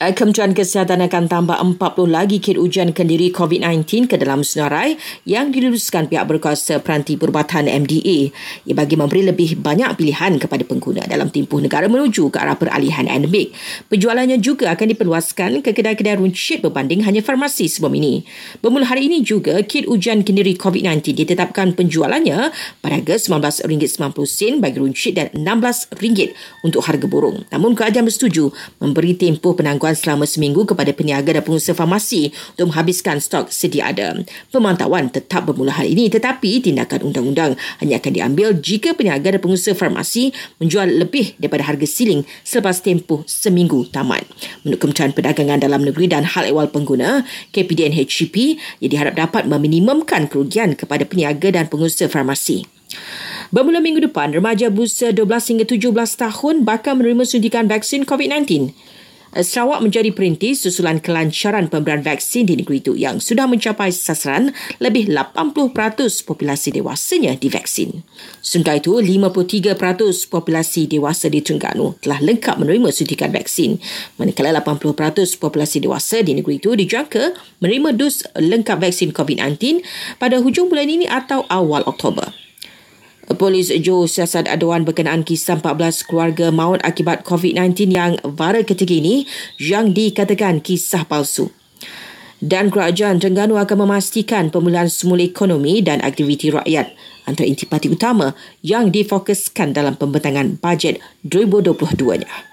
Eh, Kementerian Kesihatan akan tambah 40 lagi kit ujian kendiri COVID-19 ke dalam senarai yang diluluskan pihak berkuasa peranti perubatan MDA. Ia bagi memberi lebih banyak pilihan kepada pengguna dalam tempoh negara menuju ke arah peralihan endemik. Penjualannya juga akan diperluaskan ke kedai-kedai runcit berbanding hanya farmasi sebelum ini. Bermula hari ini juga, kit ujian kendiri COVID-19 ditetapkan penjualannya pada harga RM19.90 bagi runcit dan RM16 untuk harga burung. Namun kerajaan bersetuju memberi tempoh penangguhan bantuan selama seminggu kepada peniaga dan pengusaha farmasi untuk menghabiskan stok sedia ada. Pemantauan tetap bermula hari ini tetapi tindakan undang-undang hanya akan diambil jika peniaga dan pengusaha farmasi menjual lebih daripada harga siling selepas tempoh seminggu tamat. Menurut Kementerian Perdagangan Dalam Negeri dan Hal Ehwal Pengguna, KPDN HCP, ia diharap dapat meminimumkan kerugian kepada peniaga dan pengusaha farmasi. Bermula minggu depan, remaja berusia 12 hingga 17 tahun bakal menerima suntikan vaksin COVID-19. Eh, Sarawak menjadi perintis susulan kelancaran pemberian vaksin di negeri itu yang sudah mencapai sasaran lebih 80% populasi dewasanya divaksin. Sementara itu, 53% populasi dewasa di Terengganu telah lengkap menerima suntikan vaksin. Manakala 80% populasi dewasa di negeri itu dijangka menerima dos lengkap vaksin COVID-19 pada hujung bulan ini atau awal Oktober. Polis Johor siasat aduan berkenaan kisah 14 keluarga maut akibat COVID-19 yang viral ketiga ini yang dikatakan kisah palsu. Dan kerajaan Terengganu akan memastikan pemulihan semula ekonomi dan aktiviti rakyat antara intipati utama yang difokuskan dalam pembentangan bajet 2022-nya.